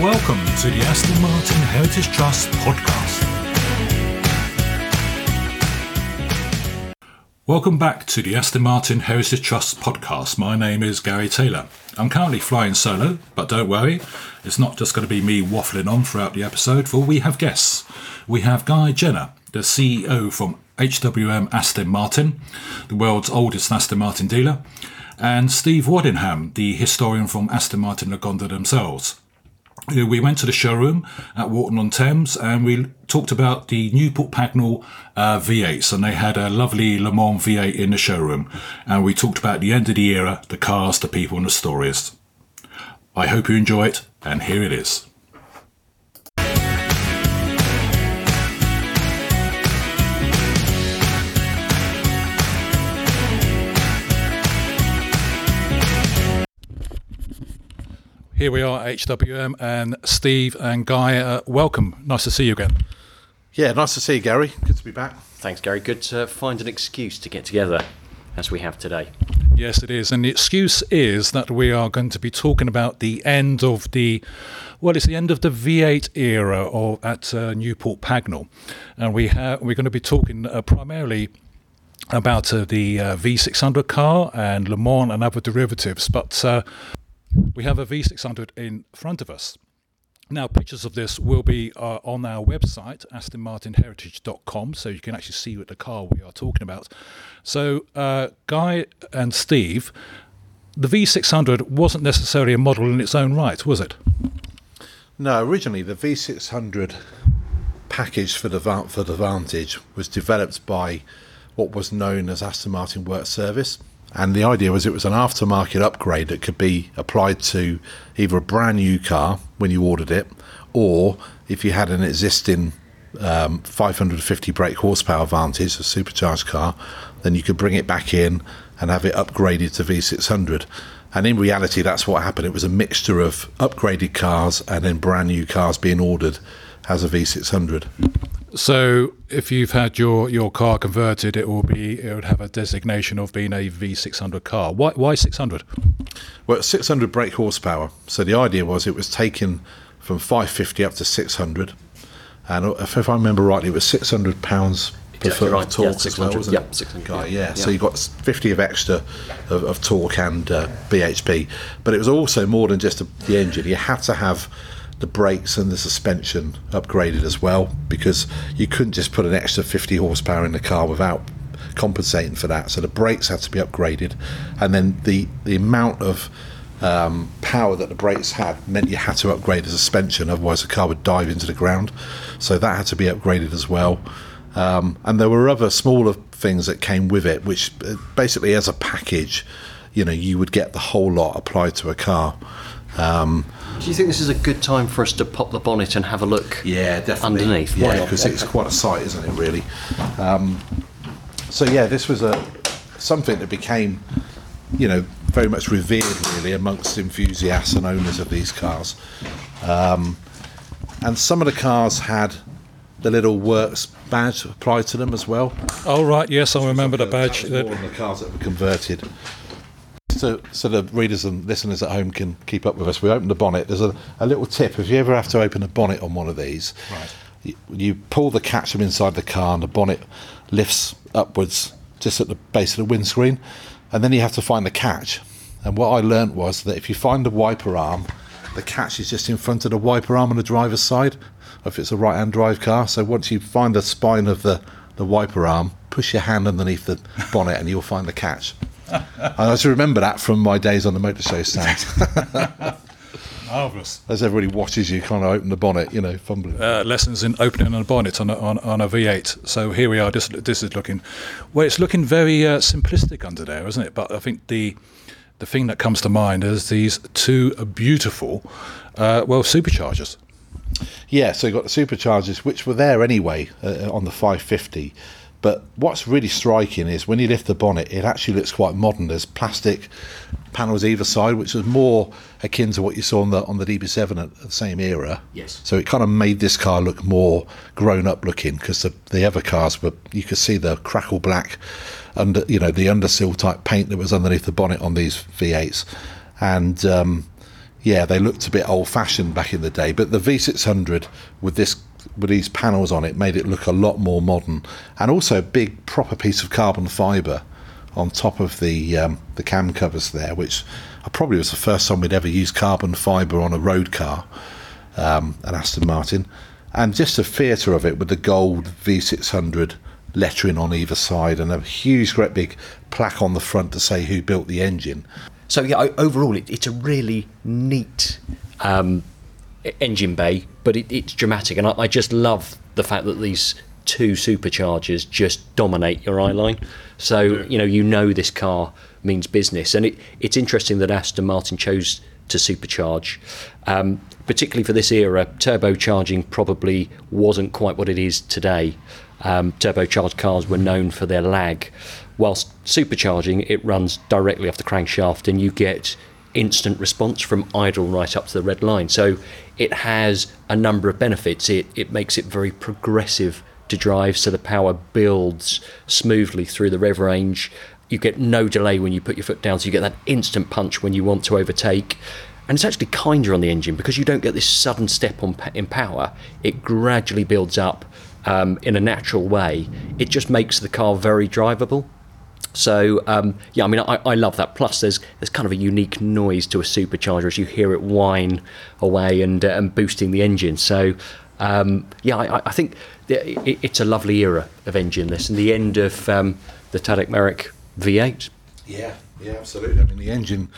Welcome to the Aston Martin Heritage Trust podcast. Welcome back to the Aston Martin Heritage Trust podcast. My name is Gary Taylor. I'm currently flying solo, but don't worry, it's not just going to be me waffling on throughout the episode, for we have guests. We have Guy Jenner, the CEO from HWM Aston Martin, the world's oldest Aston Martin dealer, and Steve Waddingham, the historian from Aston Martin Lagonda themselves. Uh, We went to the showroom at Walton on Thames and we talked about the Newport Pagnell uh, V8s, and they had a lovely Le Mans V8 in the showroom. And we talked about the end of the era, the cars, the people, and the stories. I hope you enjoy it, and here it is. Here we are at HWM, and Steve and Guy, uh, welcome. Nice to see you again. Yeah, nice to see you, Gary. Good to be back. Thanks, Gary. Good to find an excuse to get together as we have today. Yes, it is. And the excuse is that we are going to be talking about the end of the, well, it's the end of the V8 era of, at uh, Newport Pagnell. And we have, we're going to be talking uh, primarily about uh, the uh, V600 car and Le Mans and other derivatives. But uh, we have a V600 in front of us. Now, pictures of this will be uh, on our website, astonmartinheritage.com, so you can actually see what the car we are talking about. So, uh, Guy and Steve, the V600 wasn't necessarily a model in its own right, was it? No, originally the V600 package for the for the Vantage was developed by what was known as Aston Martin Work Service, and the idea was it was an aftermarket upgrade that could be applied to either a brand new car when you ordered it, or if you had an existing um, 550 brake horsepower Vantage, a supercharged car, then you could bring it back in and have it upgraded to V600. And in reality, that's what happened. It was a mixture of upgraded cars and then brand new cars being ordered as a V600. So, if you've had your, your car converted, it will be it would have a designation of being a V600 car. Why why 600? Well, 600 brake horsepower. So the idea was it was taken from 550 up to 600. And if, if I remember rightly, it was 600 pounds per Exactly foot right. of torque Yeah, as 600. well, wasn't Yeah, it? 600, Right, yeah. yeah. So Yeah. you got 50 of extra of, of torque and uh, BHP. But it was also more than just the engine. You had to have the brakes and the suspension upgraded as well because you couldn't just put an extra 50 horsepower in the car without compensating for that. So the brakes had to be upgraded, and then the the amount of um, power that the brakes had meant you had to upgrade the suspension, otherwise the car would dive into the ground. So that had to be upgraded as well. Um, and there were other smaller things that came with it, which uh, basically, as a package, you know, you would get the whole lot applied to a car. Um, Do you think this is a good time for us to pop the bonnet and have a look? Yeah, definitely. Underneath, yeah, not? because it's quite a sight, isn't it? Really. Um, so yeah, this was a something that became, you know, very much revered really amongst enthusiasts and owners of these cars. Um, and some of the cars had the little works badge applied to them as well. Oh right, yes, I remember the badge. That was more on the cars that were converted. So, so the readers and listeners at home can keep up with us. We open the bonnet. There's a, a little tip. If you ever have to open a bonnet on one of these, Right. you, you pull the catch from inside the car and the bonnet lifts upwards just at the base of the windscreen. And then you have to find the catch. And what I learnt was that if you find the wiper arm, the catch is just in front of the wiper arm on the driver's side, if it's a right hand drive car. So once you find the spine of the, the wiper arm, push your hand underneath the bonnet and you'll find the catch. And I just remember that from my days on the motor show stand. Marvelous. As everybody watches you kind of open the bonnet, you know, fumbling. uh, lessons in opening a bonnet on a, on, on a V8. So here we are. This this is looking, well, it's looking very uh, simplistic under there, isn't it? But I think the the thing that comes to mind is these two beautiful, uh, well, superchargers. Yeah, so you've got the superchargers, which were there anyway uh, on the 550. But what's really striking is when you lift the bonnet, it actually looks quite modern. There's plastic panels either side, which is more akin to what you saw on the on the DB7 at the same era. Yes. So it kind of made this car look more grown up looking because the, the other cars were you could see the crackle black under you know the undersill type paint that was underneath the bonnet on these V8s, and um, yeah, they looked a bit old-fashioned back in the day. But the V600 with this with these panels on it made it look a lot more modern, and also a big proper piece of carbon fibre on top of the um, the cam covers there, which probably was the first time we'd ever used carbon fibre on a road car, um, an Aston Martin, and just the theatre of it with the gold V600 lettering on either side and a huge, great big plaque on the front to say who built the engine. So yeah, overall, it, it's a really neat um, engine bay, but it, it's dramatic, and I, I just love the fact that these two superchargers just dominate your eye line. So you know, you know this car means business, and it, it's interesting that Aston Martin chose to supercharge. Um, particularly for this era, turbocharging probably wasn't quite what it is today. Um, turbocharged cars were known for their lag, whilst supercharging it runs directly off the crankshaft, and you get instant response from idle right up to the red line. So it has a number of benefits. It it makes it very progressive to drive, so the power builds smoothly through the rev range. You get no delay when you put your foot down, so you get that instant punch when you want to overtake. And it's actually kinder on the engine because you don't get this sudden step on in power. It gradually builds up um, in a natural way. It just makes the car very drivable. So um, yeah, I mean, I, I love that. Plus, there's there's kind of a unique noise to a supercharger as you hear it whine away and uh, and boosting the engine. So um, yeah, I, I think it, it's a lovely era of engine. This and the end of um, the Tadek Marek V8. Yeah, yeah, absolutely. I mean, the engine,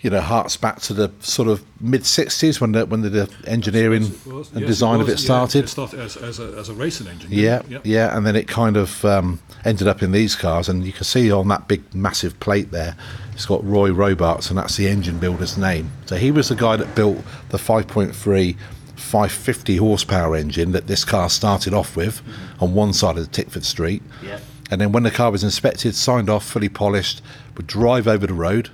you know, harks back to the sort of mid '60s when the when the, the engineering Was- and yes, design of was, it yeah, started. it started as, as, a, as a racing engine. Yeah, Yep. yeah, and then it kind of um, ended up in these cars, and you can see on that big, massive plate there, it's got Roy Robarts, and that's the engine builder's name. So he was the guy that built the 5.3 550 horsepower engine that this car started off with on one side of the Tickford Street. Yeah. And then when the car was inspected, signed off, fully polished, would drive over the road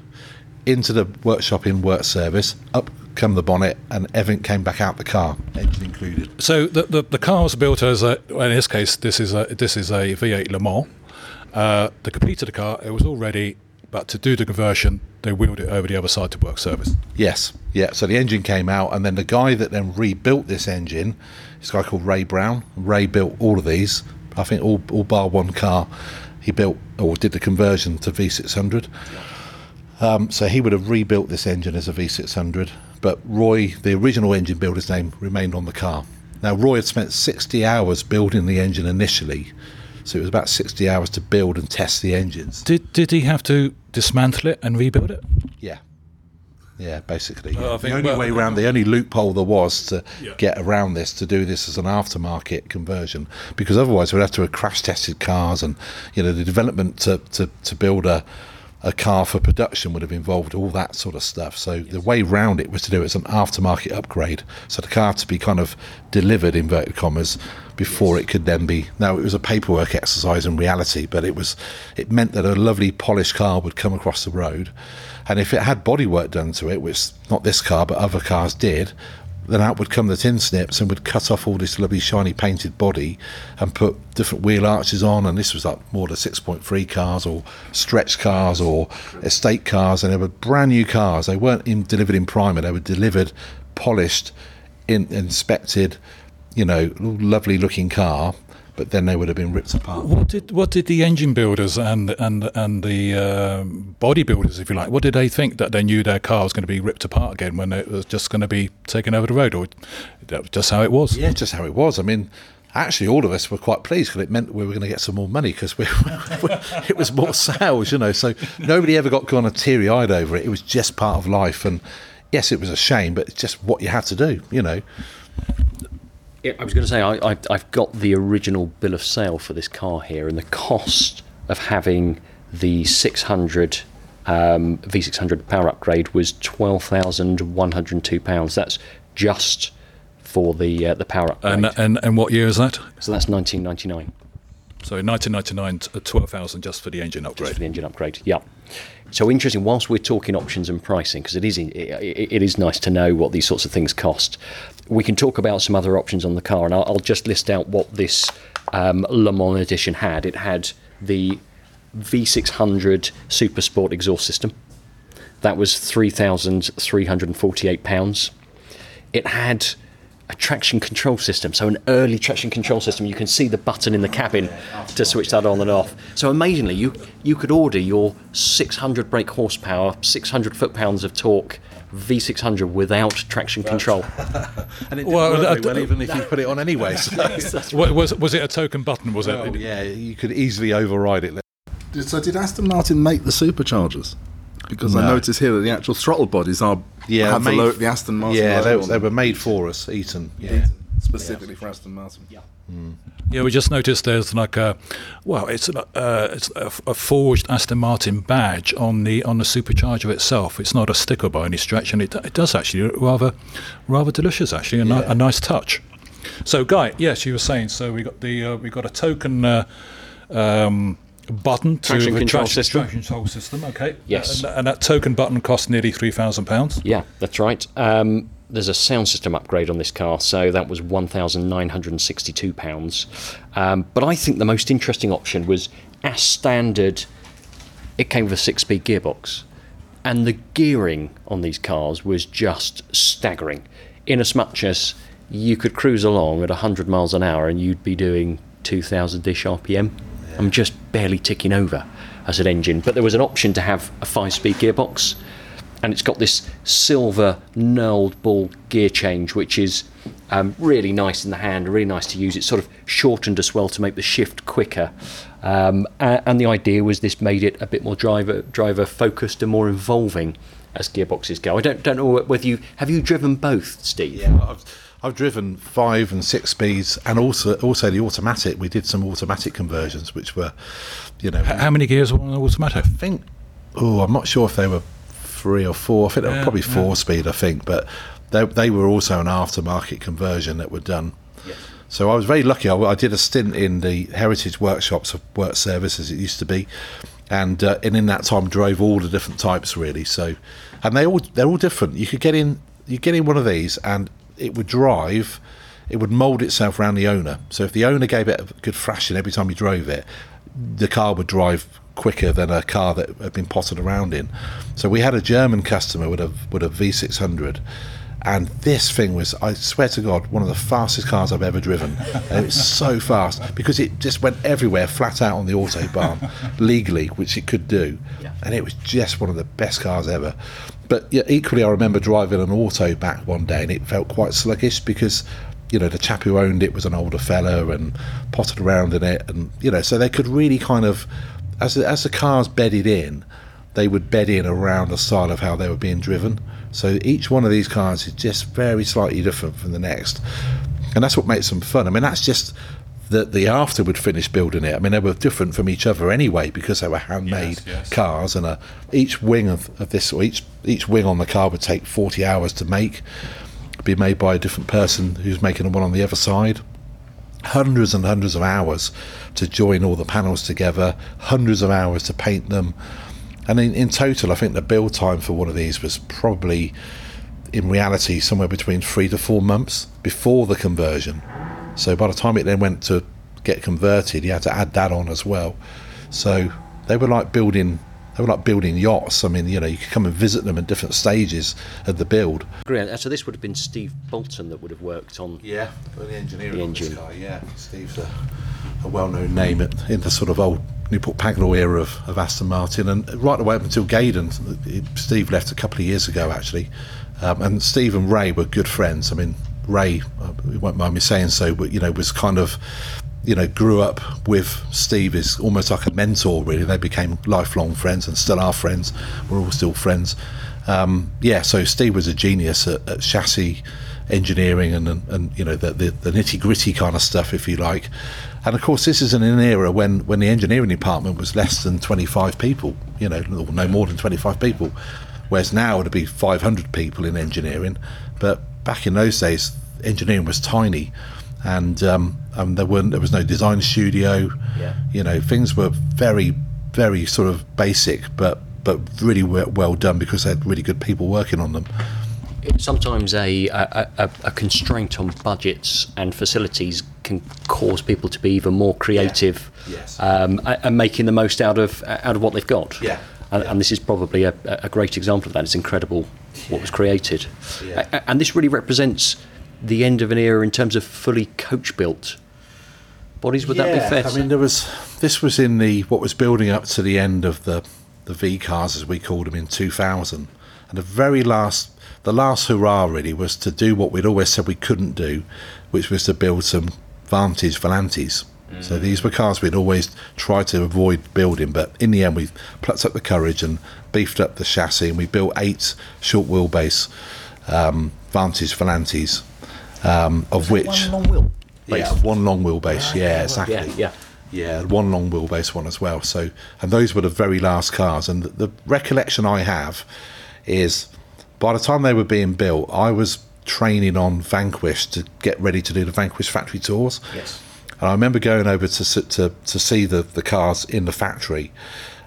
into the workshop in work service, up come the bonnet, and everything came back out the car, engine included. So the, the the car was built as a. Well, in this case, this is a this is a V8 Le Mans. Uh, the completed the car. It was all ready, but to do the conversion, they wheeled it over the other side to work service. Yes, yeah. So the engine came out, and then the guy that then rebuilt this engine, this guy called Ray Brown. Ray built all of these. I think all, all bar one car, he built or did the conversion to V600. Um, so he would have rebuilt this engine as a V600, but Roy, the original engine builder's name, remained on the car. Now Roy had spent 60 hours building the engine initially, so it was about 60 hours to build and test the engines. Did did he have to dismantle it and rebuild it? Yeah. Yeah, basically. Uh, yeah. The only well- way around, the only loophole there was to Yeah. get around this, to do this as an aftermarket conversion, because otherwise we'd have to have crash tested cars, and you know the development to, to, to build a a car for production would have involved all that sort of stuff. So the way round it was to do it as an aftermarket upgrade. So the car had to be kind of delivered inverted commas before it could then be. Now it was a paperwork exercise in reality, but it was it meant that a lovely polished car would come across the road, and if it had bodywork done to it, which not this car but other cars did. Then out would come the tin snips and would cut off all this lovely shiny painted body and put different wheel arches on. And this was like more the 6.3 cars or stretch cars or estate cars. And they were brand new cars. They weren't in, delivered in primer, they were delivered polished, in, inspected, you know, lovely looking car. But then they would have been ripped apart. What did what did the engine builders and and and the um, bodybuilders, if you like, what did they think that they knew their car was going to be ripped apart again when it was just going to be taken over the road, or that was just how it was? Yeah, just how it was. I mean, actually, all of us were quite pleased because it meant we were going to get some more money because we, it was more sales, you know. So nobody ever got kind of teary eyed over it. It was just part of life, and yes, it was a shame, but it's just what you had to do, you know. Yeah, I was going to say I, I, I've got the original bill of sale for this car here, and the cost of having the 600 um, V600 power upgrade was twelve thousand one hundred two pounds. That's just for the uh, the power upgrade. And and and what year is that? so that's nineteen ninety nine. So in 1999, t- 12,000 just for the engine upgrade. Just for the engine upgrade. Yeah. So interesting. Whilst we're talking options and pricing, because it is it, it it is nice to know what these sorts of things cost. We can talk about some other options on the car, and I'll, I'll just list out what this um, Le Mans edition had. It had the V600 Super Sport exhaust system, That was three thousand three hundred and forty-eight pounds. It had a traction control system, so an early traction control system. You can see the button in the cabin to switch that on and off. So amazingly, you you could order your 600 brake horsepower, 600 foot-pounds of torque V600 without traction control. And it didn't Well, work very well, even if you put it on anyway. So, Wa- Was was it a token button? Was it? oh, yeah, you could easily override it. So did Aston Martin make the superchargers? Because I notice here that the actual throttle bodies are Yeah, have the, low, the Aston Martin. Yeah, they, they were made for us, Eaton. Yeah. Specifically for Aston Martin. Yeah. Yeah, we just noticed there's like a, well, it's a, uh, it's a, a forged Aston Martin badge on the on the supercharger itself. It's not a sticker by any stretch, and it, it does actually look rather rather delicious. Actually, a, ni- a nice touch. So, Guy, yes, you were saying. So we got the uh, we got a token. Uh, um, Button to Traction the control traction, system. traction control system. Okay. Yes. and, and that token button cost nearly three thousand pounds. Yeah, that's right. Um, there's a sound system upgrade on this car, so that was £1,962. Um, but I think the most interesting option was, as standard, it came with a six speed gearbox. And the gearing on these cars was just staggering, in as much as you could cruise along at 100 miles an hour and you'd be doing 2,000 ish RPM. I'm just barely ticking over as an engine. But there was an option to have a five speed gearbox and it's got this silver knurled ball gear change, which is um, really nice in the hand, really nice to use. It's sort of shortened as well to make the shift quicker. Um, and the idea was this made it a bit more driver driver focused and more involving as gearboxes go. I don't don't know whether you have you driven both, Steve. Yeah, I've, I've driven five and six speeds, and also also the automatic. We did some automatic conversions, which were, you know, I How many gears were on the automatic? I think. Oh, I'm not sure if they were three or four. I think they were Yeah, probably yeah. four speed. I think, but they they were also an aftermarket conversion that were done. So I was very lucky. I, I did a stint in the heritage workshops of work service as it used to be, and uh, and in that time drove all the different types really. So, and they all they're all different. You could get in you get in one of these and it would drive. It would mould itself around the owner. So if the owner gave it a good thrashing every time you drove it, the car would drive quicker than a car that had been potted around in. So we had a German customer with a with a V600, and this thing was, I swear to God, one of the fastest cars I've ever driven. And it's so fast because it just went everywhere, flat out on the autobahn, legally, which it could do, and it was just one of the best cars ever. But yeah, equally, I remember driving an auto back one day, and it felt quite sluggish because you know the chap who owned it was an older fella and potted around in it and you know so they could really kind of as the, as the cars bedded in they would bed in around the style of how they were being driven so each one of these cars is just very slightly different from the next and that's what makes them fun i mean that's just that the the afterward finish building it i mean they were different from each other anyway because they were handmade Yes, yes. cars and uh each wing of, of this or each each wing on the car would take 40 hours to make be made by a different person who's making the one on the other side. Hundreds and hundreds of hours to join all the panels together, hundreds of hours to paint them. And in, in total, I think the build time for one of these was probably, in reality, somewhere between three to four months before the conversion. So by the time it then went to get converted, you had to add that on as well. So they were like building. They were like building yachts. I mean, you know, you could come and visit them at different stages of the build. Great. So this would have been Steve Bolton that would have worked on. Yeah, the engineering The engine. car, yeah. Steve's a, a well-known name at, in the sort of old Newport Pagnell era of, of Aston Martin, and right away up until Gaydon, Steve left a couple of years ago actually, um, and Steve and Ray were good friends. I mean, Ray, uh, you won't mind me saying so, but you know, was kind of. You know, grew up with Steve is almost like a mentor. Really, they became lifelong friends and still are friends. We're all still friends. Um, yeah, so Steve was a genius at, at chassis engineering and, and, and you know the, the, the nitty gritty kind of stuff, if you like. And of course, this is in an era when, when the engineering department was less than 25 people, you know, no more than 25 people. Whereas now it'd be 500 people in engineering. But back in those days, engineering was tiny. And um, um, there weren't there was no design studio. Yeah. You know, things were very, very sort of basic, but but really well, done because they had really good people working on them. Sometimes a, a, a, constraint on budgets and facilities can cause people to be even more creative Yes. um, and making the most out of out of what they've got. Yeah. and, and this is probably a, a great example of that. It's incredible what was created, Yeah. And this really represents the end of an era in terms of fully coach-built bodies. Would that be fair? I mean, there was this was in the what was building up to the end of the the V cars as we called them in 2000, and the very last the last hurrah really was to do what we'd always said we couldn't do, which was to build some Vantage Volantes. So these were cars we'd always tried to avoid building, but in the end we plucked up the courage and beefed up the chassis, and we built eight short wheelbase um, Vantage Volantes, um, of which One long wheel. yeah, one long wheelbase. Yeah, exactly. Yeah, yeah. Yeah, one long wheelbase one as well. So, and those were the very last cars. And the, the recollection I have is by the time they were being built, I was training on Vanquish to get ready to do the Vanquish factory tours. Yes. And I remember going over to to to see the the cars in the factory,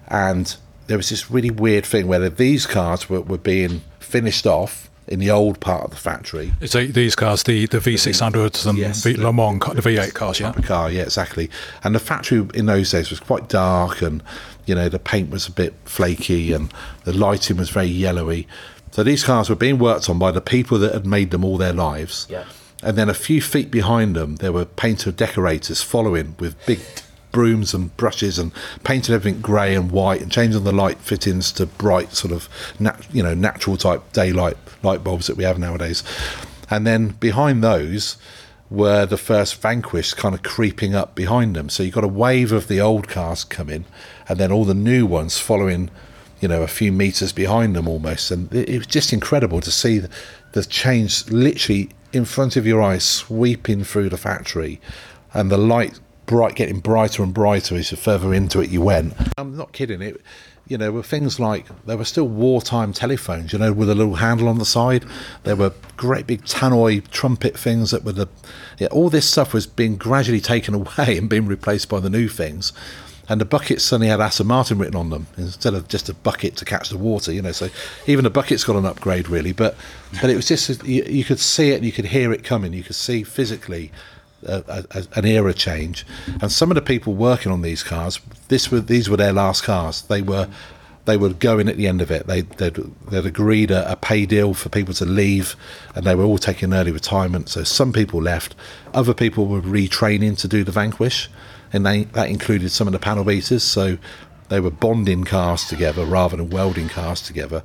and there was this really weird thing where these cars were, were being finished off in the old part of the factory, So these cars, the, the V600s and Yes, V, the- Le Mans, the V8 cars, yeah? car, yeah, exactly. And the factory in those days was quite dark, and you know the paint was a bit flaky, and the lighting was very yellowy. So these cars were being worked on by the people that had made them all their lives. Yeah. And then a few feet behind them, there were painter decorators following with big brooms and brushes and painted everything grey and white and changing the light fittings to bright sort of nat- you know natural type daylight light bulbs that we have nowadays. And then behind those were the first Vanquishes kind of creeping up behind them. So you've got a wave of the old cars coming, and then all the new ones following, you know, a few meters behind them almost. And it, it was just incredible to see the, the change literally in front of your eyes, sweeping through the factory, and the light bright getting brighter and brighter as the further into it you went. I'm not kidding. It, you know, were things like there were still wartime telephones, you know, with a little handle on the side. There were great big tannoy trumpet things that were the, yeah, all this stuff was being gradually taken away and being replaced by the new things. And the buckets suddenly had Aston Martin written on them instead of just a bucket to catch the water, you know. So even the bucket's got an upgrade, really. But but it was just you, you could see it, and you could hear it coming. You could see physically a, an era change. And some of the people working on these cars, this were these were their last cars. They were they were going at the end of it. They they'd, they'd agreed a, a pay deal for people to leave, and they were all taking early retirement. So some people left. Other people were retraining to do the Vanquish, and they, that included some of the panel beaters. So they were bonding cars together rather than welding cars together.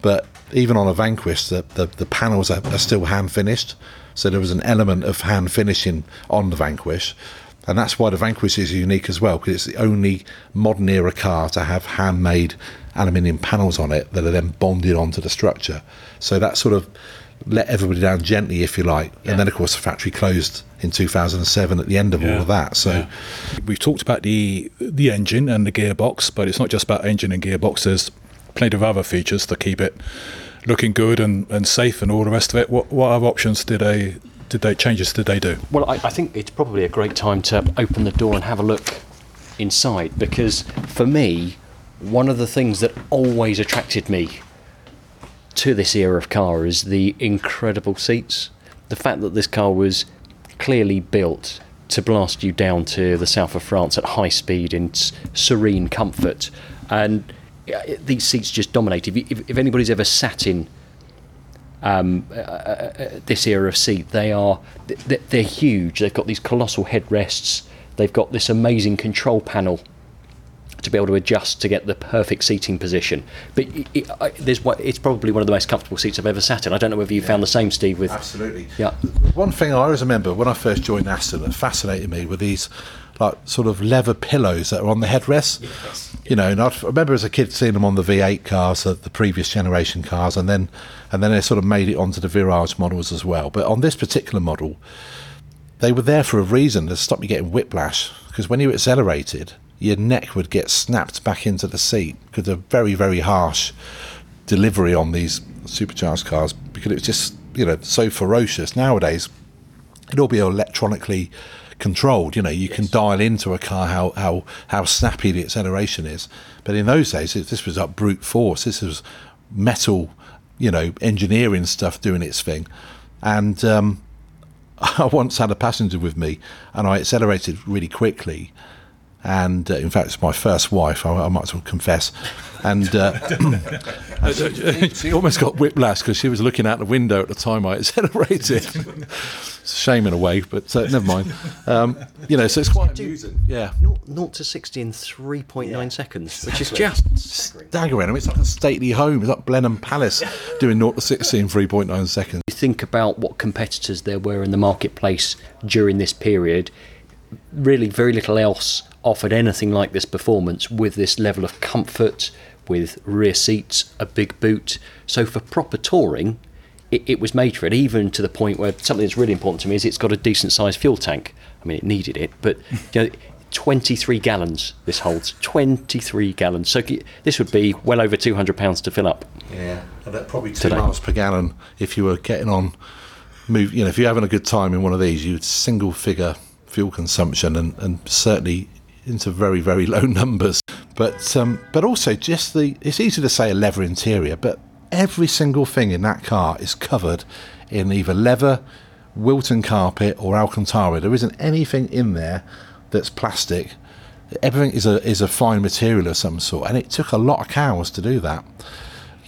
But even on a Vanquish, the, the, the panels are, are still hand finished. So there was an element of hand finishing on the Vanquish. And that's why the Vanquish is unique as well, because it's the only modern era car to have handmade aluminium panels on it that are then bonded onto the structure. So that sort of let everybody down gently, if you like. And then, of course, the factory closed in 2007 at the end of all of that. So. Yeah. We've talked about the the engine and the gearbox, but it's not just about engine and gearbox. There's plenty of other features to keep it looking good and, and safe and all the rest of it. What what other options did they did they changes did they do? Well, I, I think it's probably a great time to open the door and have a look inside because for me, one of the things that always attracted me to this era of car is the incredible seats. The fact that this car was clearly built to blast you down to the south of France at high speed in serene comfort. And these seats just dominate. If, you- if, if anybody's ever sat in um, uh, uh, uh, this era of seat. They are th- they're huge. They've got these colossal headrests. They've got this amazing control panel to be able to adjust to get the perfect seating position. But it, it, I, there's what it's probably one of the most comfortable seats I've ever sat in. I don't know whether you found the same, Steve. With Absolutely. Yeah. One thing I always remember when I first joined Aston that fascinated me were these like sort of leather pillows that are on the headrests. You know, and I'd- remember as a kid seeing them on the V8 cars, the, the previous generation cars, and then and then they sort of made it onto the Virage models as well. But on this particular model, they were there for a reason to stop you getting whiplash because when you accelerated, your neck would get snapped back into the seat because they're very very harsh delivery on these supercharged cars because it was just you know so ferocious. Nowadays, it'll be electronically controlled. You know, you can dial into a car how how how snappy the acceleration is. But in those days, this was up brute force. This was metal, you know, engineering stuff doing its thing. And um, I once had a passenger with me, and I accelerated really quickly. and uh, in fact, it's my first wife. I, I might as well confess. And uh, she almost got whiplash because she was looking out the window at the time I accelerated. It's a shame in a way, but uh, never mind. Um, you know, so it's quite amusing. Yeah. 0 to 60 in 3.9 seconds, which is just staggering. Staggering. I mean, it's like a stately home. It's like Blenheim Palace doing 0 to 60 in 3.9 seconds. You think about what competitors there were in the marketplace during this period, really very little else offered anything like this performance with this level of comfort, with rear seats, a big boot. So for proper touring, it, it was made for it, even to the point where something that's really important to me is it's got a decent sized fuel tank. I mean, it needed it, but you know, 23 gallons this holds. 23 gallons. So this would be well over 200 pounds to fill up. Yeah, and that probably two Today. miles per gallon if you were getting on. Move, you know, if you're having a good time in one of these, you'd single figure fuel consumption and, and certainly into very very low numbers. But um, but also just the it's easy to say a leather interior, but every single thing in that car is covered in either leather, Wilton carpet, or Alcantara. There isn't anything in there that's plastic. Everything is a is a fine material of some sort, and it took a lot of cows to do that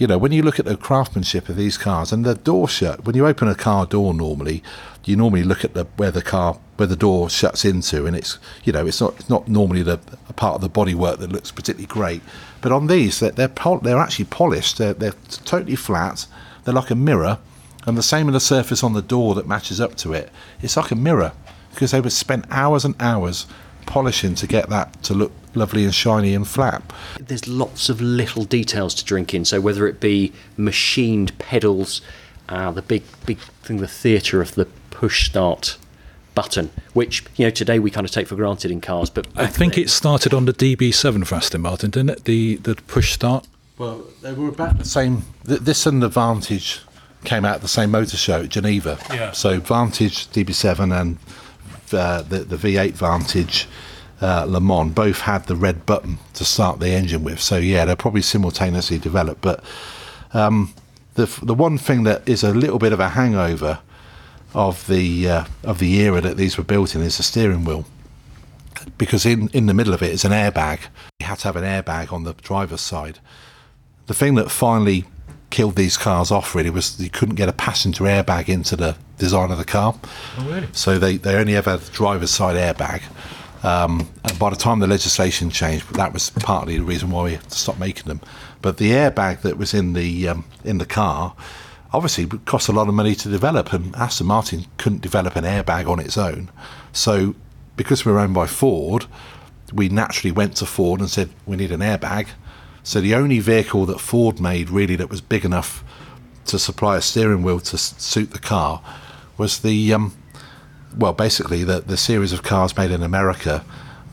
you know, when you look at the craftsmanship of these cars and the door shut, when you open a car door normally, you normally look at the where the car where the door shuts into, and it's you know it's not it's not normally the a part of the bodywork that looks particularly great, but on these they're they're, pol- they're actually polished, they're they're totally flat, they're like a mirror, and the same with the surface on the door that matches up to it. It's like a mirror because they would spent hours and hours polishing to get that to look lovely and shiny and flat. There's lots of little details to drink in. So whether it be machined pedals, uh, the big big thing, the theatre of the push start button, which you know today we kind of take for granted in cars, but I think it started on the DB7 for Aston Martin, didn't it? The the push start. Well, they were about the same. Th- this and the Vantage came out at the same motor show at Geneva. Yeah. So Vantage DB7 and uh, the the V8 Vantage uh, Le Mans both had the red button to start the engine with. So yeah, they're probably simultaneously developed. But um, the the one thing that is a little bit of a hangover of the uh, of the era that these were built in is the steering wheel because in, in the middle of it is an airbag. You had to have an airbag on the driver's side. The thing that finally killed these cars off really was you couldn't get a passenger airbag into the design of the car. Oh, really? So they, they only ever had the driver's side airbag. Um, and by the time the legislation changed, that was partly the reason why we had to stop making them. But the airbag that was in the um, in the car obviously cost a lot of money to develop, and Aston Martin couldn't develop an airbag on its own. So because we were owned by Ford, we naturally went to Ford and said we need an airbag. So the only vehicle that Ford made really that was big enough to supply a steering wheel to suit the car was the um, well, basically the the series of cars made in America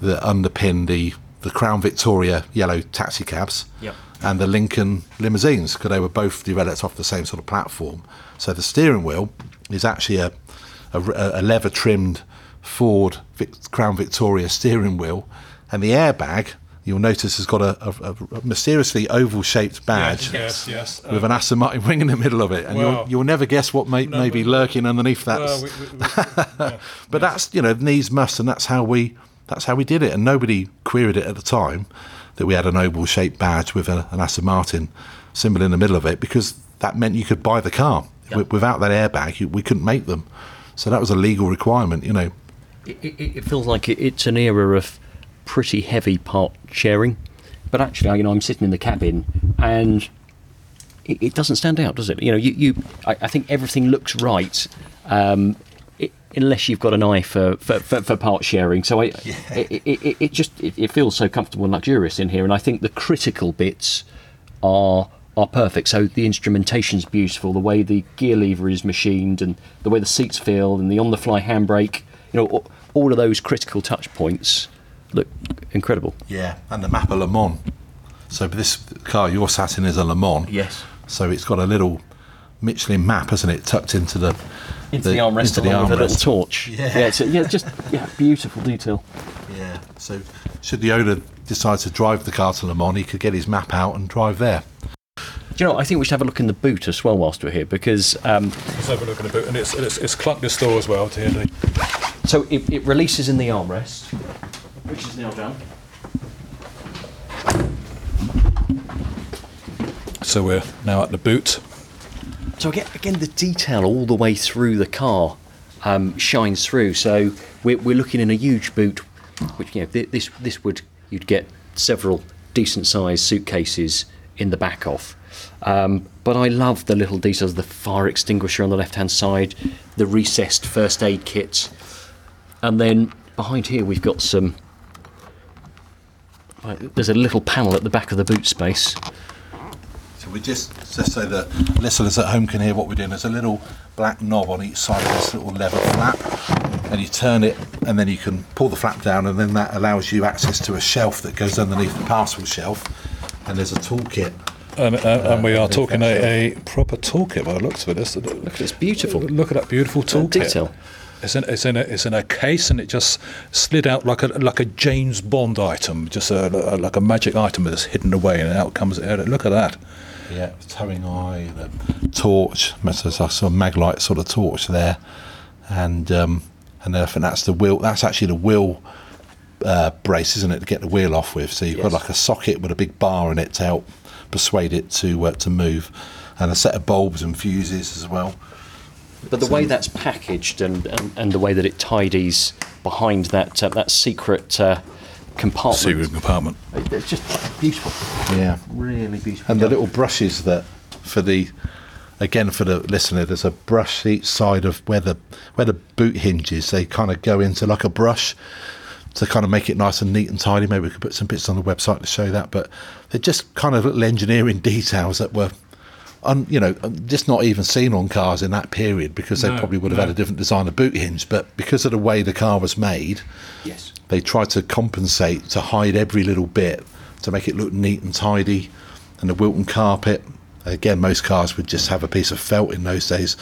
that underpin the the Crown Victoria yellow taxi cabs Yep. and the Lincoln limousines because they were both developed off the same sort of platform. So the steering wheel is actually a a, a leather trimmed Ford Vic, Crown Victoria steering wheel, and the airbag you'll notice has got a, a, a mysteriously oval shaped badge Yes, yes. with an Aston Martin wing in the middle of it, and Wow. you'll, you'll never guess what may, may be lurking underneath that. Well, we, we, we, yeah. but that's you know needs must, and that's how we that's how we did it, and nobody queried it at the time that we had an oval shaped badge with a, an Aston Martin symbol in the middle of it because that meant you could buy the car. Wi- Without that airbag, you, we couldn't make them, so that was a legal requirement. You know, it, it, it feels like it, it's an era of pretty heavy part sharing. But actually, you know, I'm sitting in the cabin and it, it doesn't stand out, does it? You know, you, you I, I think everything looks right. Um, it, unless you've got an eye for, for, for, for part sharing, so I, it, it, it, it just it, feels so comfortable and luxurious in here, and I think the critical bits are are perfect. So the instrumentation's beautiful, the way the gear lever is machined, and the way the seats feel, and the on-the-fly handbrake. You know, all, all of those critical touch points look incredible. yeah, and the map of Le Mans. So this car you're sat in is a Le Mans. Yes. So it's got a little Michelin map, hasn't it, tucked into the Into the, armrest into the along with a little torch. Yeah. yeah, it's a, yeah, just yeah, beautiful detail. Yeah. So should the owner decide to drive the car to Le Mans, he could get his map out and drive there. Do you know? I think we should have a look in the boot as well whilst we're here because um, Let's have a look at the boot, and it's it's, it's clunked this door as well to hear the. so it, it releases in the armrest. Which is now done. So we're now at the boot. So again, again, the detail all the way through the car um, shines through. So we're, we're looking in a huge boot, which you know thi- this this would you'd get several decent sized suitcases in the back of. Um, but I love the little details: the fire extinguisher on the left hand side, the recessed first aid kit, and then behind here we've got some. Right, there's a little panel at the back of the boot space. So we just just so the listeners at home can hear what we're doing. There's a little black knob on each side of this little lever flap, and you turn it, and then you can pull the flap down, and then that allows you access to a shelf that goes underneath the parcel shelf. And there's a toolkit. And, uh, and we are Uh, talking a, a proper toolkit by the looks of it. This- Look, it's beautiful. Look at that beautiful toolkit. detail. It's in, it's in a it's in a case and it just slid out like a like a James Bond item, just a, a- like a magic item that's hidden away and out comes. uh, Look at that. Yeah, towing eye, the torch, that's a sort of maglite sort of torch there, and um, and I think that's the wheel. That's actually the wheel uh, brace, isn't it, to get the wheel off with? So you've got like a socket with a big bar in it to help persuade it to uh, to move, and a set of bulbs and fuses as well. But the way that's packaged and, and, and the way that it tidies behind that uh, that secret uh, compartment, Secret compartment. it's just beautiful. Yeah, Really beautiful. and the little brushes that for the again for the listener there's a brush each side of where the where the boot hinges they kind of go into like a brush to kind of make it nice and neat and tidy maybe we could put some bits on the website to show that but they're just kind of little engineering details that were un, you know just not even seen on cars in that period because they No, probably would have no. had a different design of boot hinge but because of the way the car was made yes. they tried to compensate to hide every little bit to make it look neat and tidy. And the Wilton carpet, again, most cars would just have a piece of felt in those days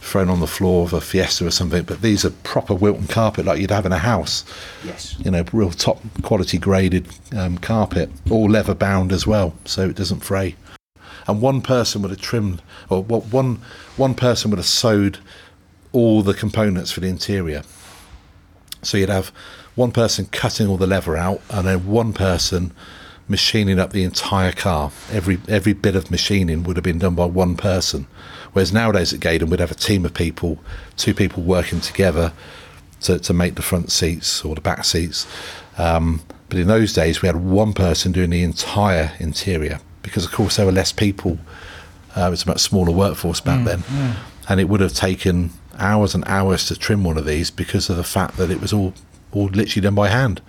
thrown on the floor of a Fiesta or something. But these are proper Wilton carpet like you'd have in a house. Yes. You know, real top quality graded um, carpet, all leather bound as well, so it doesn't fray. And one person would have trimmed, or what one one person would have sewed all the components for the interior. So you'd have one person cutting all the leather out, and then one person machining up the entire car. Every every bit of machining would have been done by one person. Whereas nowadays at Gaydon, we'd have a team of people, two people working together to, to make the front seats or the back seats. Um, but in those days, we had one person doing the entire interior because, of course, there were less people. Uh, it was a much smaller workforce back then, and it would have taken hours and hours to trim one of these because of the fact that it was all all literally done by hand,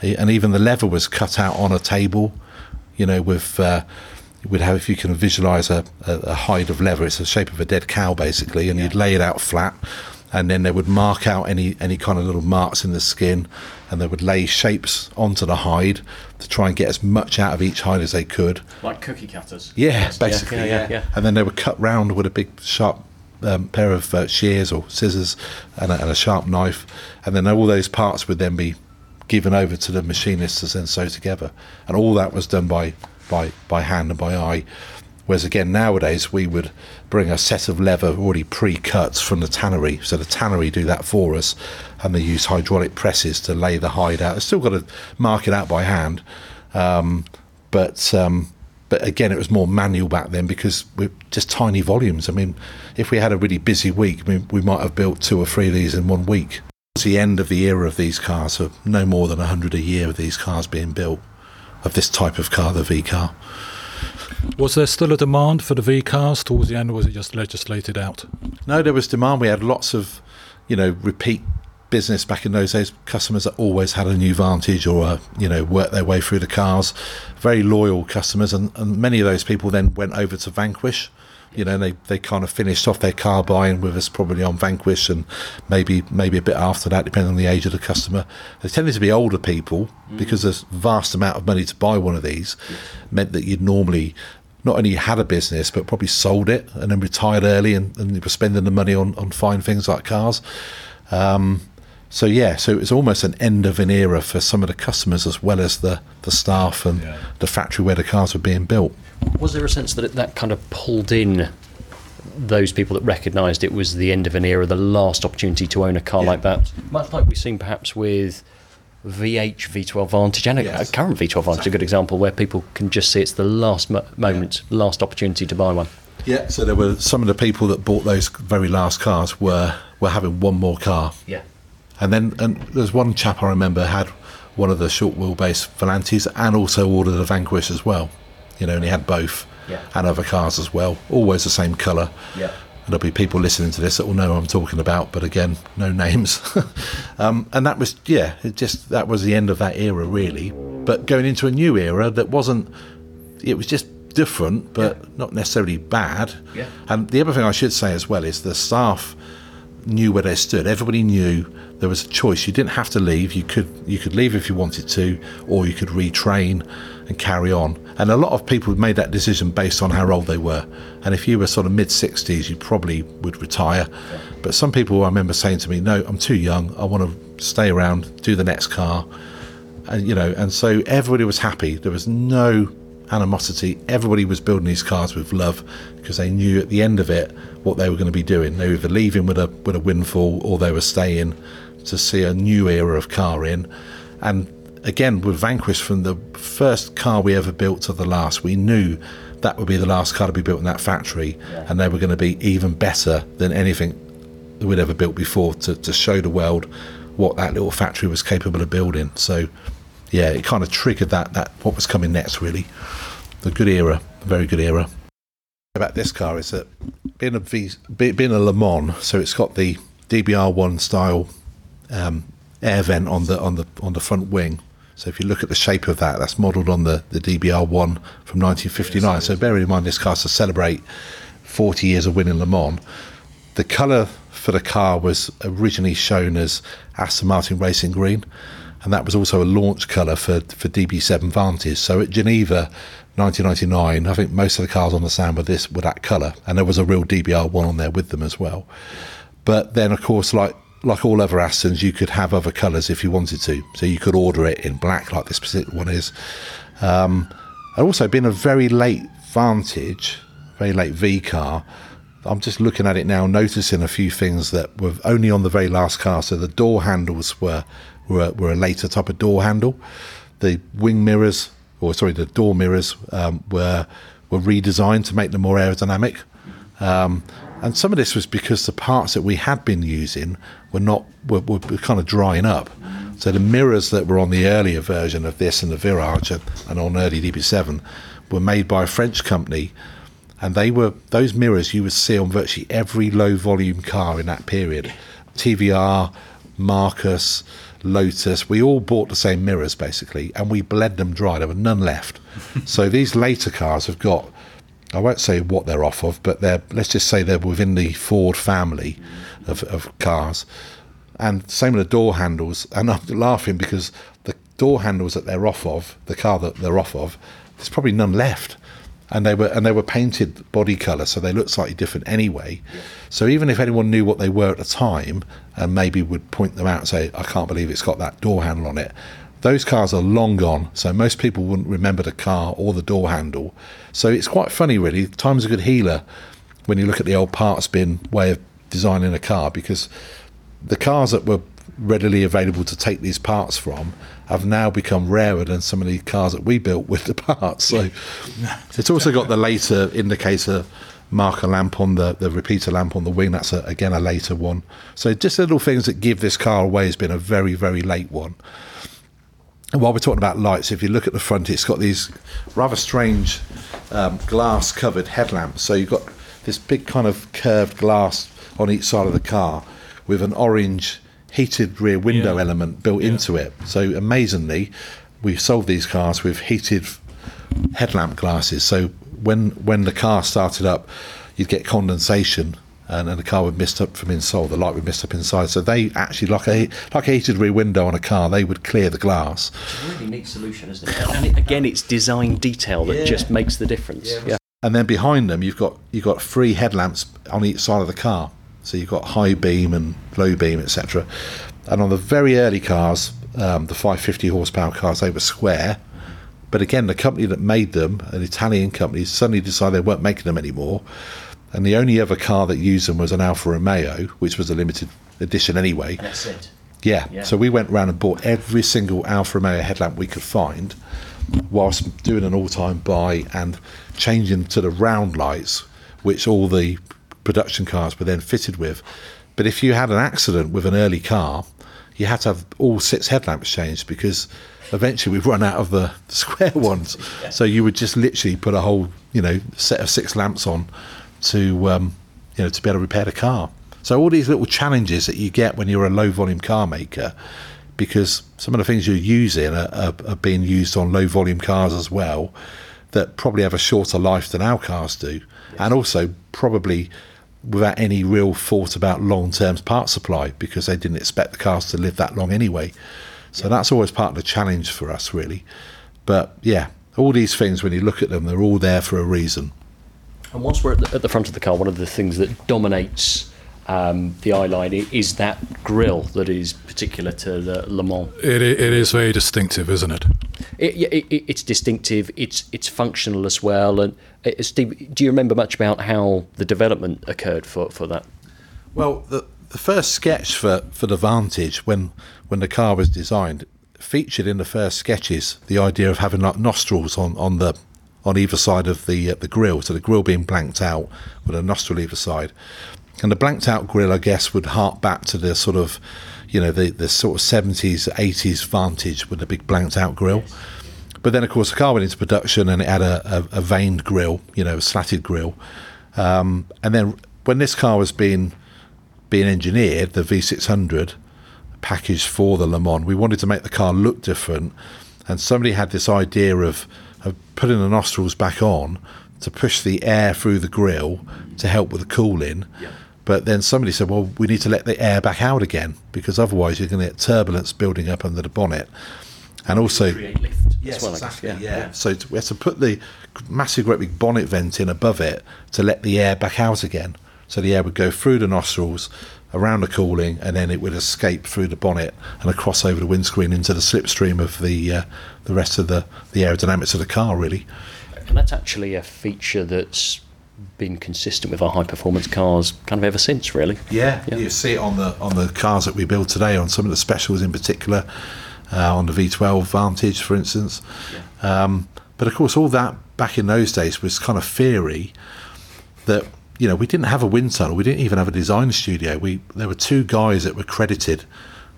and even the leather was cut out on a table. You know, with uh, we'd have if you can visualize a, a, a hide of leather, it's the shape of a dead cow basically, and you'd lay it out flat, and then they would mark out any any kind of little marks in the skin, and they would lay shapes onto the hide to try and get as much out of each hide as they could. Like cookie cutters. Yeah, basically, yeah, yeah, yeah, yeah. And then they were cut round with a big sharp um, pair of uh, shears or scissors and a, and a sharp knife, and then all those parts would then be given over to the machinists to then sew together, and all that was done by by by hand and by eye. Whereas again nowadays we would bring a set of leather already pre-cut from the tannery, so the tannery do that for us, and they use hydraulic presses to lay the hide out. They've still got to mark it out by hand, um, but um, but again, it was more manual back then because we're just tiny volumes. I mean, if we had a really busy week, we might have built two or three of these in one week. It's the end of the era of these cars, so no more than 100 a year of these cars being built, of this type of car, the V car. Was there still a demand for the V cars towards the end, or was it just legislated out? No, there was demand. We had lots of, you know, repeat business back in those days. Customers that always had a new Vantage or, a, you know, worked their way through the cars. Very loyal customers, and, and many of those people then went over to Vanquish. You know, they, they kind of finished off their car buying with us probably on Vanquish, and maybe maybe a bit after that, depending on the age of the customer. They tended to be older people because there's vast amount of money to buy one of these. Meant that you'd normally not only had a business but probably sold it and then retired early and, and you were spending the money on, on fine things like cars. Um, so yeah, so it was almost an end of an era for some of the customers as well as the, the staff and Yeah. the factory where the cars were being built. Was there a sense that it, that kind of pulled in those people that recognised it was the end of an era, the last opportunity to own a car Yeah. like that? Much like we've seen perhaps with VH V12 Vantage and a, Yes. a current V12 Vantage, a good example where people can just see it's the last mo- moment, last opportunity to buy one. Yeah. So there were some of the people that bought those very last cars were were having one more car, Yeah. and then and there's one chap I remember had one of the short wheelbase Volantes and also ordered a Vanquish as well. You know, and he had both Yeah. and other cars as well, always the same colour. Yeah. And there'll be people listening to this that will know what I'm talking about, but again, no names. um, and that was, yeah, it just that was the end of that era, really. But going into a new era that wasn't, it was just different, but not necessarily bad. Yeah. And the other thing I should say as well is the staff knew where they stood. Everybody knew there was a choice. You didn't have to leave. You could you could leave if you wanted to, or you could retrain and carry on. And a lot of people made that decision based on how old they were. And if you were sort of mid sixties, you probably would retire. But some people I remember saying to me, "No, I'm too young. I want to stay around, do the next car." And you know, and so everybody was happy. There was no animosity. Everybody was building these cars with love because they knew at the end of it what they were going to be doing. They were either leaving with a with a windfall or they were staying to see a new era of car in. And again, with Vanquish, from the first car we ever built to the last, we knew that would be the last car to be built in that factory, and they were going to be even better than anything that we'd ever built before to, to show the world what that little factory was capable of building. So, yeah, it kind of triggered that that what was coming next. Really, the good era, a very good era. About this car is that being a V, being a Le Mans, so it's got the DBR1 style um, air vent on the on the on the front wing. So if you look at the shape of that, that's modelled on the, the DBR1 from 1959. so bearing in mind this car's to celebrate 40 years of winning Le Mans, the colour for the car was originally shown as Aston Martin Racing Green, and that was also a launch colour for, for DB7 Vantage. So at Geneva, 1999, I think most of the cars on the stand were this were that colour, and there was a real DBR1 on there with them as well. But then, of course, like like all other Astons, you could have other colours if you wanted to. So you could order it in black, like this particular one is. Um, and also, being a very late Vantage, very late V car, I'm just looking at it now, noticing a few things that were only on the very last car. So the door handles were were, were a later type of door handle. The wing mirrors, or sorry, the door mirrors um, were were redesigned to make them more aerodynamic. Um, and some of this was because the parts that we had been using were not were, were kind of drying up. So the mirrors that were on the earlier version of this and the Virage and, on early DB7 were made by a French company, and they were those mirrors you would see on virtually every low volume car in that period. TVR, Marcos, Lotus, we all bought the same mirrors basically, and we bled them dry. There were none left. so these later cars have got I won't say what they're off of, but they're let's just say they're within the Ford family of, of cars. And same with the door handles. And I'm laughing because the door handles that they're off of, the car that they're off of, there's probably none left. And they were and they were painted body colour, so they look slightly different anyway. So even if anyone knew what they were at the time and maybe would point them out and say, I can't believe it's got that door handle on it, those cars are long gone, so most people wouldn't remember the car or the door handle. So it's quite funny, really. Time's a good healer when you look at the old parts bin way of designing a car because the cars that were readily available to take these parts from have now become rarer than some of the cars that we built with the parts. So it's also got the later indicator marker lamp on the, the repeater lamp on the wing. That's a, again a later one. So just little things that give this car away has been a very, very late one. And while we're talking about lights, if you look at the front, it's got these rather strange um, glass covered headlamps. So you've got this big kind of curved glass on each side of the car with an orange heated rear window Yeah. element built into it. So amazingly, we sold these cars with heated headlamp glasses. So when when the car started up, you'd get condensation. And, and the car would mist up from inside. The light would mist up inside. So they actually, like a like a heated rear window on a car, they would clear the glass. It's a really neat solution, isn't it? And it, again, it's design detail that just makes the difference. Yeah. and then behind them you've got you've got three headlamps on each side of the car so you've got high beam and low beam etc and on the very early cars um, the 550 horsepower cars they were square but again the company that made them an italian company suddenly decided they weren't making them anymore and the only other car that used them was an alfa romeo which was a limited edition anyway That's it. Yeah. Yeah. So we went around and bought every single Alfa Romeo headlamp we could find, whilst doing an all-time buy and changing to the round lights, which all the production cars were then fitted with. But if you had an accident with an early car, you had to have all six headlamps changed because eventually we've run out of the square ones. So you would just literally put a whole, you know, set of six lamps on to, um, you know, to be able to repair the car. So all these little challenges that you get when you're a low volume car maker, because some of the things you're using are, are, are being used on low volume cars as well, that probably have a shorter life than our cars do, and also probably without any real thought about long term part supply because they didn't expect the cars to live that long anyway. So that's always part of the challenge for us, really. But yeah, all these things, when you look at them, they're all there for a reason. And whilst we're at the, at the front of the car, one of the things that dominates um, the eye line is that grille that is particular to the Le Mans. It, it is very distinctive, isn't it? It, it, it- it's distinctive. It's it's functional as well. And uh, Steve, do you remember much about how the development occurred for, for that? Well, the, the first sketch for, for the Vantage, when when the car was designed, featured in the first sketches the idea of having like nostrils on, on the on either side of the uh, the grill, so the grill being blanked out with a nostril either side, and the blanked out grill, I guess, would hark back to the sort of you know the the sort of seventies eighties Vantage with the big blanked out grill. But then, of course, the car went into production and it had a, a, a vaned grill, you know, a slatted grill. Um, and then when this car was being being engineered, the V600 package for the Le Mans, we wanted to make the car look different. And somebody had this idea of, of putting the nostrils back on to push the air through the grill to help with the cooling. But then somebody said, well, we need to let the air back out again because otherwise you're going to get turbulence building up under the bonnet. And also, Create lift Yes, well, I guess. exactly. Yeah. So we had to put the massive, great big bonnet vent in above it to let the air back out again. So the air would go through the nostrils, around the cooling, and then it would escape through the bonnet and across over the windscreen into the slipstream of the uh, the rest of the the aerodynamics of the car. Really. And that's actually a feature that's been consistent with our high performance cars kind of ever since, really. Yeah, Yeah. you see it on the on the cars that we build today, on some of the specials in particular, uh, on the V12 Vantage, for instance. Um, but of course, all that back in those days was kind of theory that you know we didn't have a wind tunnel, we didn't even have a design studio. We there were two guys that were credited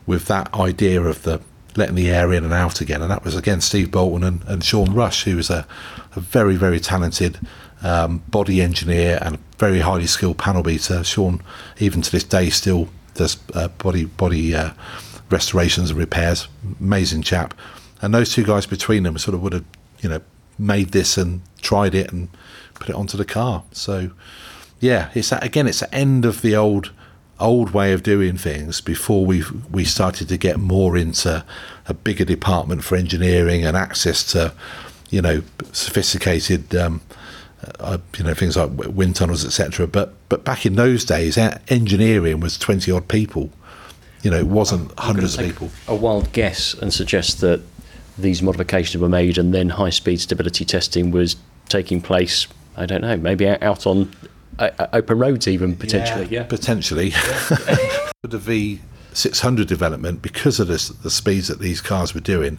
with that idea of the letting the air in and out again, and that was again Steve Bolton and, and Sean Rush, who was a, a very very talented um, body engineer and very highly skilled panel beater. Sean, even to this day, still does uh, body body uh, restorations and repairs. Amazing chap, and those two guys between them sort of would have you know made this and tried it and put it onto the car. So yeah, it's that, again, it's the end of the old old way of doing things before we we started to get more into a bigger department for engineering and access to you know sophisticated um, uh, you know things like wind tunnels etc but but back in those days engineering was 20 odd people. You know it wasn't hundreds of people. A wild guess and suggest that these modifications were made and then high speed stability testing was taking place, I don't know, maybe out on uh, open roads, even potentially. Yeah. potentially. With the V600 development, because of this, the speeds that these cars were doing,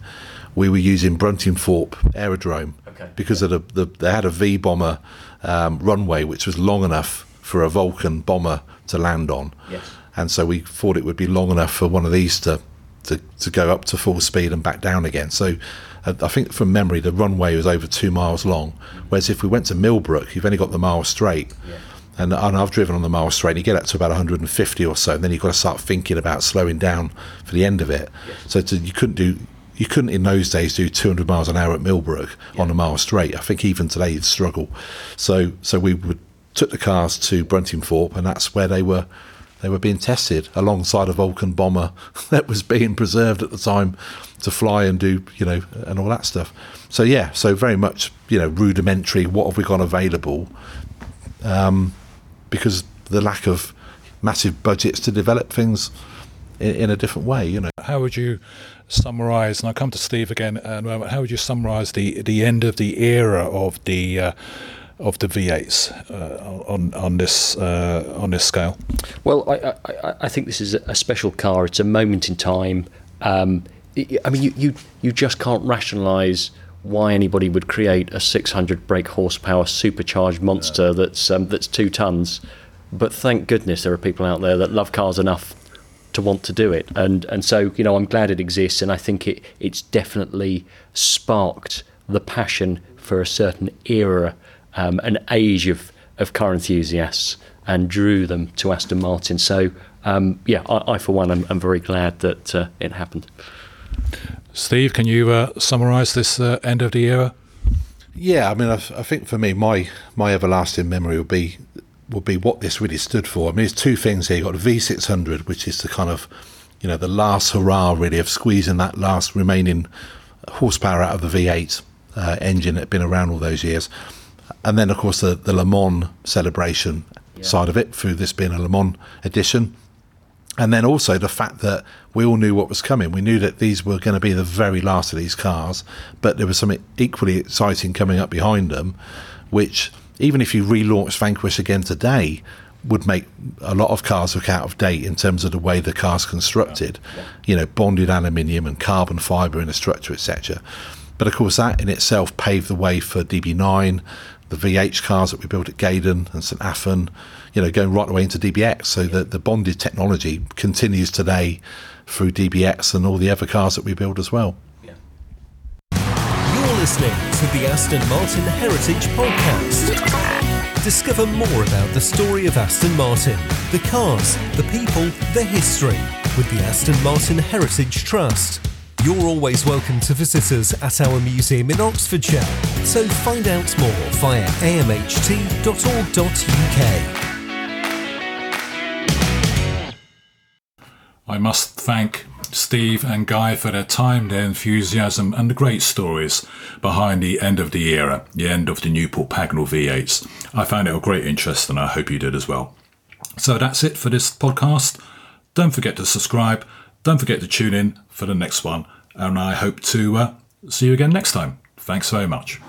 we were using Bruntingthorpe Aerodrome Okay. because of the, the they had a V bomber um, runway which was long enough for a Vulcan bomber to land on, Yes. and so we thought it would be long enough for one of these to to, to go up to full speed and back down again. So I think from memory the runway was over two miles long, whereas if we went to Millbrook, you've only got the mile straight. And, and I've driven on the mile straight. And you get up to about 150 or so, and then you've got to start thinking about slowing down for the end of it. So to, you couldn't do, you couldn't in those days do 200 miles an hour at Millbrook on a mile straight. I think even today you'd struggle. So so we would took the cars to Bruntingthorpe, and that's where they were they were being tested alongside a Vulcan bomber that was being preserved at the time to fly and do you know and all that stuff. So yeah, so very much you know rudimentary. What have we got available? Um, because the lack of massive budgets to develop things in, in a different way, you know. How would you summarise? And I'll come to Steve again in a moment. How would you summarise the the end of the era of the uh, of the V8s uh, on on this uh, on this scale? Well, I, I, I think this is a special car. It's a moment in time. Um, I mean, you, you, you just can't rationalise why anybody would create a 600 brake horsepower supercharged monster yeah. that's um, that's two tons. But thank goodness there are people out there that love cars enough to want to do it, and and so you know I'm glad it exists, and I think it it's definitely sparked the passion for a certain era, um, an age of of car enthusiasts, and drew them to Aston Martin. So um, yeah, I, I, for one am, am very glad that uh, it happened. Steve, can you uh, summarise this uh, end of the era? Yeah, I mean, I, I, think for me, my my everlasting memory would be would be what this really stood for. I mean, there's two things here. You've got the V600, which is the kind of you know the last hurrah really of squeezing that last remaining horsepower out of the V8 uh, engine that had been around all those years, and then of course the the Le Mans celebration yeah. side of it through this being a Le Mans edition and then also the fact that we all knew what was coming. We knew that these were going to be the very last of these cars, but there was something equally exciting coming up behind them, which even if you relaunch Vanquish again today, would make a lot of cars look out of date in terms of the way the car's constructed. Yeah, yeah. You know, bonded aluminium and carbon fibre in the structure, etc. But of course, that in itself paved the way for DB9, the VH cars that we built at Gaydon and St Athan you know, going right away into DBX. So that the bonded technology continues today through DBX and all the other cars that we build as well. Yeah. You're listening to the Aston Martin Heritage Podcast. Discover more about the story of Aston Martin, the cars, the people, the history with the Aston Martin Heritage Trust. You're always welcome to visit us at our museum in Oxfordshire, so find out more via amht.org.uk. I must thank Steve and Guy for their time, their enthusiasm, and the great stories behind the end of the era, the end of the Newport Pagnell V8s. I found it of great interest, and I hope you did as well. So that's it for this podcast. Don't forget to subscribe. Don't forget to tune in for the next one, and I hope to uh, see you again next time. Thanks very much.